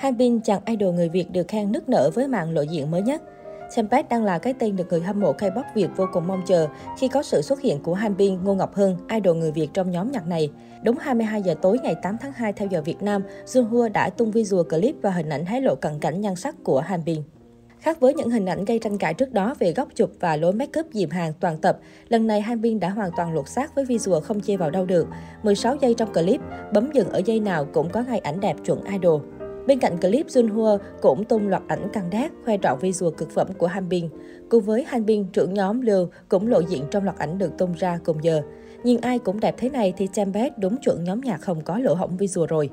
Hanbin, chàng idol người Việt được khen nức nở với màn lộ diện mới nhất. Tempest đang là cái tên được người hâm mộ K-pop Việt vô cùng mong chờ khi có sự xuất hiện của Hanbin, Ngô Ngọc Hưng, idol người Việt trong nhóm nhạc này. Đúng 22 giờ tối ngày 8 tháng 2 theo giờ Việt Nam, Junhua đã tung video clip và hình ảnh hé lộ cận cảnh nhan sắc của Hanbin. Khác với những hình ảnh gây tranh cãi trước đó về góc chụp và lối make up dìm hàng toàn tập, lần này Hanbin đã hoàn toàn lột xác với visual không chê vào đâu được. 16 giây trong clip, bấm dừng ở giây nào cũng có ngay ảnh đẹp chuẩn idol. Bên cạnh clip, Junhua cũng tung loạt ảnh căng đát, khoe trọn visual cực phẩm của Hanbin. Cùng với Hanbin, trưởng nhóm Lưu cũng lộ diện trong loạt ảnh được tung ra cùng giờ. Nhưng ai cũng đẹp thế này thì Tempest đúng chuẩn nhóm nhạc không có lỗ hổng visual rồi.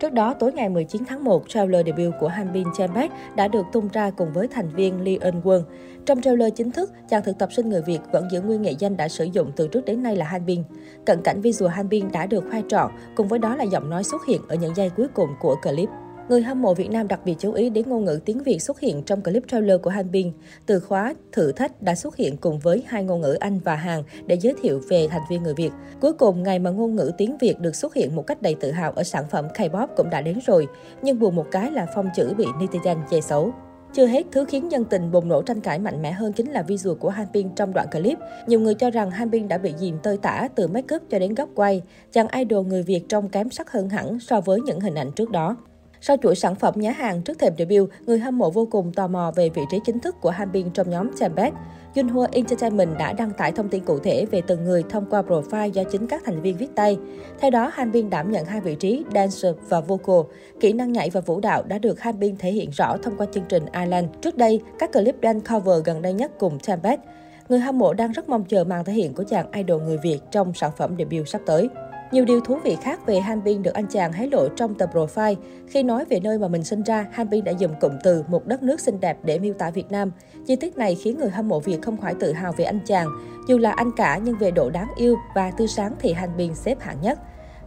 Trước đó, tối ngày 19 tháng 1, trailer debut của Hanbin Chambet đã được tung ra cùng với thành viên Lee Eun Won. Trong trailer chính thức, chàng thực tập sinh người Việt vẫn giữ nguyên nghệ danh đã sử dụng từ trước đến nay là Hanbin. Cận cảnh visual Hanbin đã được khoe trọn, cùng với đó là giọng nói xuất hiện ở những giây cuối cùng của clip. Người hâm mộ Việt Nam đặc biệt chú ý đến ngôn ngữ tiếng Việt xuất hiện trong clip trailer của Hanbin. Từ khóa thử thách đã xuất hiện cùng với hai ngôn ngữ Anh và Hàn để giới thiệu về thành viên người Việt. Cuối cùng, ngày mà ngôn ngữ tiếng Việt được xuất hiện một cách đầy tự hào ở sản phẩm K-pop cũng đã đến rồi. Nhưng buồn một cái là phong chữ bị netizen chê xấu. Chưa hết, thứ khiến nhân tình bùng nổ tranh cãi mạnh mẽ hơn chính là visual của Hanbin trong đoạn clip. Nhiều người cho rằng Hanbin đã bị dìm tơi tả từ make up cho đến góc quay. Chàng idol người Việt trông kém sắc hơn hẳn so với những hình ảnh trước đó. Sau chuỗi sản phẩm nhá hàng trước thềm debut, người hâm mộ vô cùng tò mò về vị trí chính thức của Hanbin trong nhóm Tempest. Junhua Entertainment đã đăng tải thông tin cụ thể về từng người thông qua profile do chính các thành viên viết tay. Theo đó, Hanbin đảm nhận hai vị trí dancer và vocal. Kỹ năng nhảy và vũ đạo đã được Hanbin thể hiện rõ thông qua chương trình Island. Trước đây, các clip dance cover gần đây nhất cùng Tempest. Người hâm mộ đang rất mong chờ màn thể hiện của chàng idol người Việt trong sản phẩm debut sắp tới. Nhiều điều thú vị khác về Hanbin được anh chàng hé lộ trong tập profile. Khi nói về nơi mà mình sinh ra, Hanbin đã dùng cụm từ một đất nước xinh đẹp để miêu tả Việt Nam. Chi tiết này khiến người hâm mộ Việt không khỏi tự hào về anh chàng. Dù là anh cả nhưng về độ đáng yêu và tươi sáng thì Hanbin xếp hạng nhất.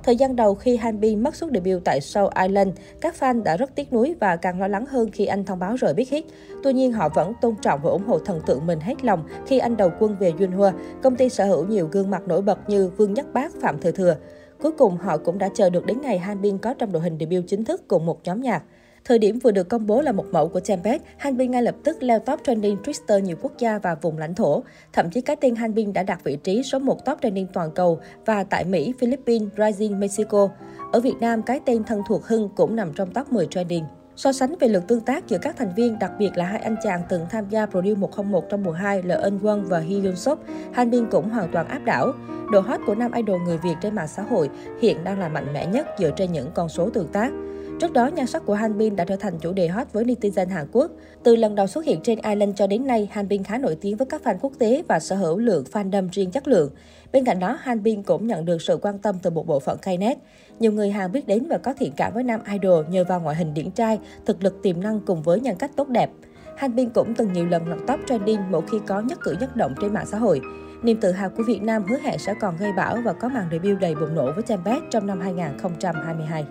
Thời gian đầu khi Hanbin mất suất debut tại show Island, các fan đã rất tiếc nuối và càng lo lắng hơn khi anh thông báo rời Big Hit. Tuy nhiên, họ vẫn tôn trọng và ủng hộ thần tượng mình hết lòng khi anh đầu quân về Junhua, công ty sở hữu nhiều gương mặt nổi bật như Vương Nhất Bác, Phạm Thừa Thừa. Cuối cùng, họ cũng đã chờ được đến ngày Hanbin có trong đội hình debut chính thức cùng một nhóm nhạc. Thời điểm vừa được công bố là một mẫu của Tempest, Hanbin ngay lập tức leo top trending Twitter nhiều quốc gia và vùng lãnh thổ. Thậm chí cái tên Hanbin đã đạt vị trí số 1 top trending toàn cầu và tại Mỹ, Philippines, Brazil, Mexico. Ở Việt Nam, cái tên thân thuộc Hưng cũng nằm trong top 10 trending. So sánh về lượt tương tác giữa các thành viên, đặc biệt là hai anh chàng từng tham gia Produce 101 trong mùa 2 là Eun Won và Hee Yoon Sop, Hanbin cũng hoàn toàn áp đảo. Độ hot của nam idol người Việt trên mạng xã hội hiện đang là mạnh mẽ nhất dựa trên những con số tương tác. Trước đó, nhan sắc của Hanbin đã trở thành chủ đề hot với netizen Hàn Quốc. Từ lần đầu xuất hiện trên Island cho đến nay, Hanbin khá nổi tiếng với các fan quốc tế và sở hữu lượng fandom riêng chất lượng. Bên cạnh đó, Hanbin cũng nhận được sự quan tâm từ một bộ phận Knet. Nhiều người Hàn biết đến và có thiện cảm với nam idol nhờ vào ngoại hình điển trai, thực lực tiềm năng cùng với nhân cách tốt đẹp. Hanbin cũng từng nhiều lần lọt top trending mỗi khi có nhất cử nhất động trên mạng xã hội. Niềm tự hào của Việt Nam hứa hẹn sẽ còn gây bão và có màn debut đầy bùng nổ với Tempest trong năm 2022.